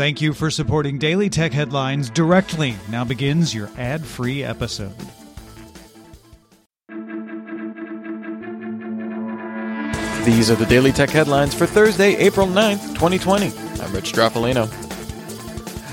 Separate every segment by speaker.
Speaker 1: Thank you for supporting Daily Tech Headlines directly. Now begins your ad free episode.
Speaker 2: These are the Daily Tech Headlines for Thursday, April 9th, 2020. I'm Rich Stroffolino.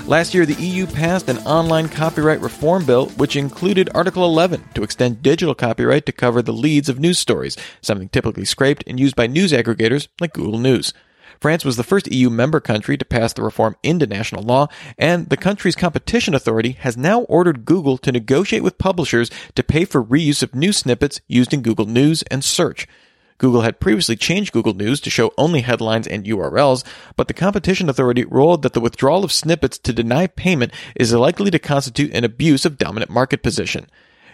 Speaker 2: Last year, the EU passed an online copyright reform bill, which included Article 11 to extend digital copyright to cover the leads of news stories, something typically scraped and used by news aggregators like Google News. France was the first EU member country to pass the reform into national law, and the country's competition authority has now ordered Google to negotiate with publishers to pay for reuse of news snippets used in Google News and Search. Google had previously changed Google News to show only headlines and URLs, but the Competition Authority ruled that the withdrawal of snippets to deny payment is likely to constitute an abuse of dominant market position.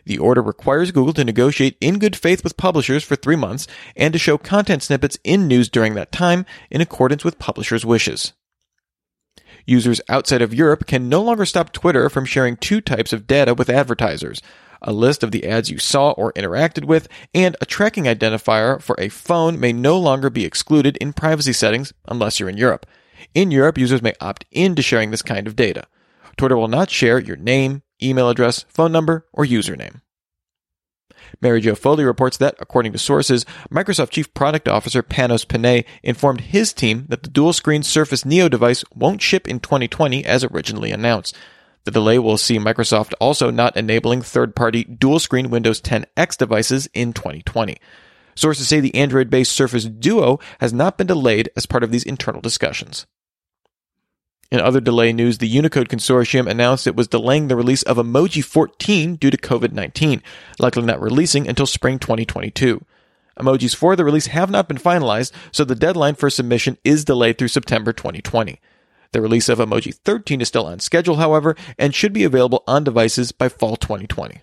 Speaker 2: The order requires Google to negotiate in good faith with publishers for three months and to show content snippets in news during that time in accordance with publishers' wishes. Users outside of Europe can no longer stop Twitter from sharing two types of data with advertisers a list of the ads you saw or interacted with, and a tracking identifier for a phone may no longer be excluded in privacy settings unless you're in Europe. In Europe, users may opt in to sharing this kind of data. Twitter will not share your name, email address, phone number, or username. Mary Jo Foley reports that, according to sources, Microsoft Chief Product Officer Panos Panay informed his team that the dual screen Surface Neo device won't ship in 2020 as originally announced. The delay will see Microsoft also not enabling third party dual screen Windows 10X devices in 2020. Sources say the Android based Surface Duo has not been delayed as part of these internal discussions. In other delay news, the Unicode Consortium announced it was delaying the release of Emoji 14 due to COVID 19, likely not releasing until spring 2022. Emojis for the release have not been finalized, so the deadline for submission is delayed through September 2020. The release of Emoji 13 is still on schedule, however, and should be available on devices by fall 2020.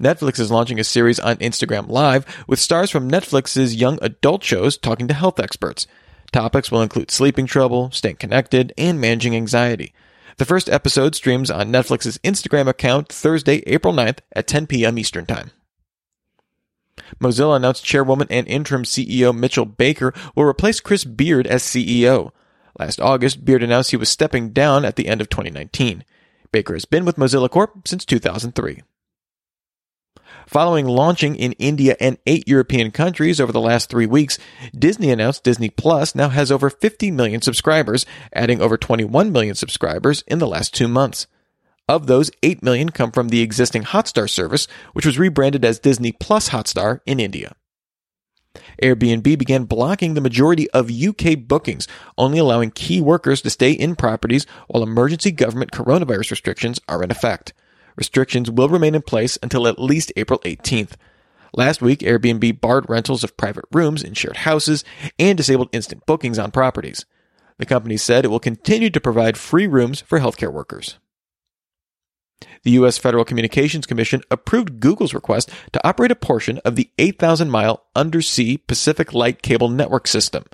Speaker 2: Netflix is launching a series on Instagram Live with stars from Netflix's young adult shows talking to health experts. Topics will include sleeping trouble, staying connected, and managing anxiety. The first episode streams on Netflix's Instagram account Thursday, April 9th at 10 p.m. Eastern Time. Mozilla announced chairwoman and interim CEO Mitchell Baker will replace Chris Beard as CEO. Last August, Beard announced he was stepping down at the end of 2019. Baker has been with Mozilla Corp since 2003. Following launching in India and eight European countries over the last three weeks, Disney announced Disney Plus now has over 50 million subscribers, adding over 21 million subscribers in the last two months. Of those, 8 million come from the existing Hotstar service, which was rebranded as Disney Plus Hotstar in India. Airbnb began blocking the majority of UK bookings, only allowing key workers to stay in properties while emergency government coronavirus restrictions are in effect. Restrictions will remain in place until at least April 18th. Last week, Airbnb barred rentals of private rooms in shared houses and disabled instant bookings on properties. The company said it will continue to provide free rooms for healthcare workers. The U.S. Federal Communications Commission approved Google's request to operate a portion of the 8,000 mile undersea Pacific Light Cable Network system.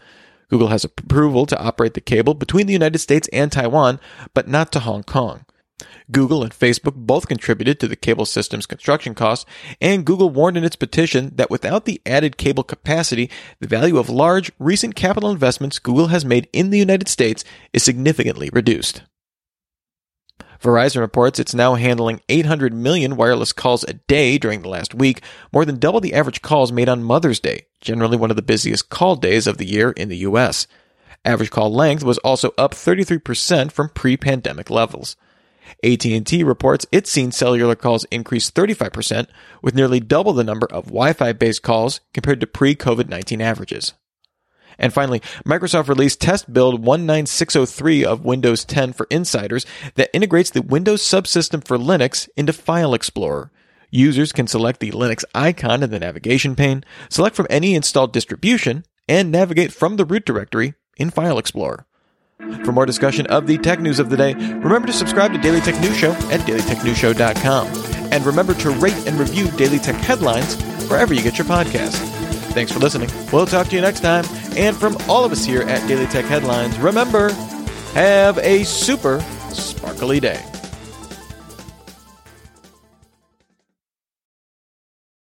Speaker 2: Google has approval to operate the cable between the United States and Taiwan, but not to Hong Kong. Google and Facebook both contributed to the cable system's construction costs, and Google warned in its petition that without the added cable capacity, the value of large, recent capital investments Google has made in the United States is significantly reduced. Verizon reports it's now handling 800 million wireless calls a day during the last week, more than double the average calls made on Mother's Day, generally one of the busiest call days of the year in the US. Average call length was also up 33% from pre-pandemic levels. AT&T reports it's seen cellular calls increase 35% with nearly double the number of Wi-Fi based calls compared to pre-COVID-19 averages. And finally, Microsoft released test build 19603 of Windows 10 for insiders that integrates the Windows subsystem for Linux into File Explorer. Users can select the Linux icon in the navigation pane, select from any installed distribution, and navigate from the root directory in File Explorer. For more discussion of the tech news of the day, remember to subscribe to Daily Tech News Show at dailytechnewsshow.com. And remember to rate and review Daily Tech headlines wherever you get your podcast. Thanks for listening. We'll talk to you next time. And from all of us here at Daily Tech Headlines, remember, have a super sparkly day.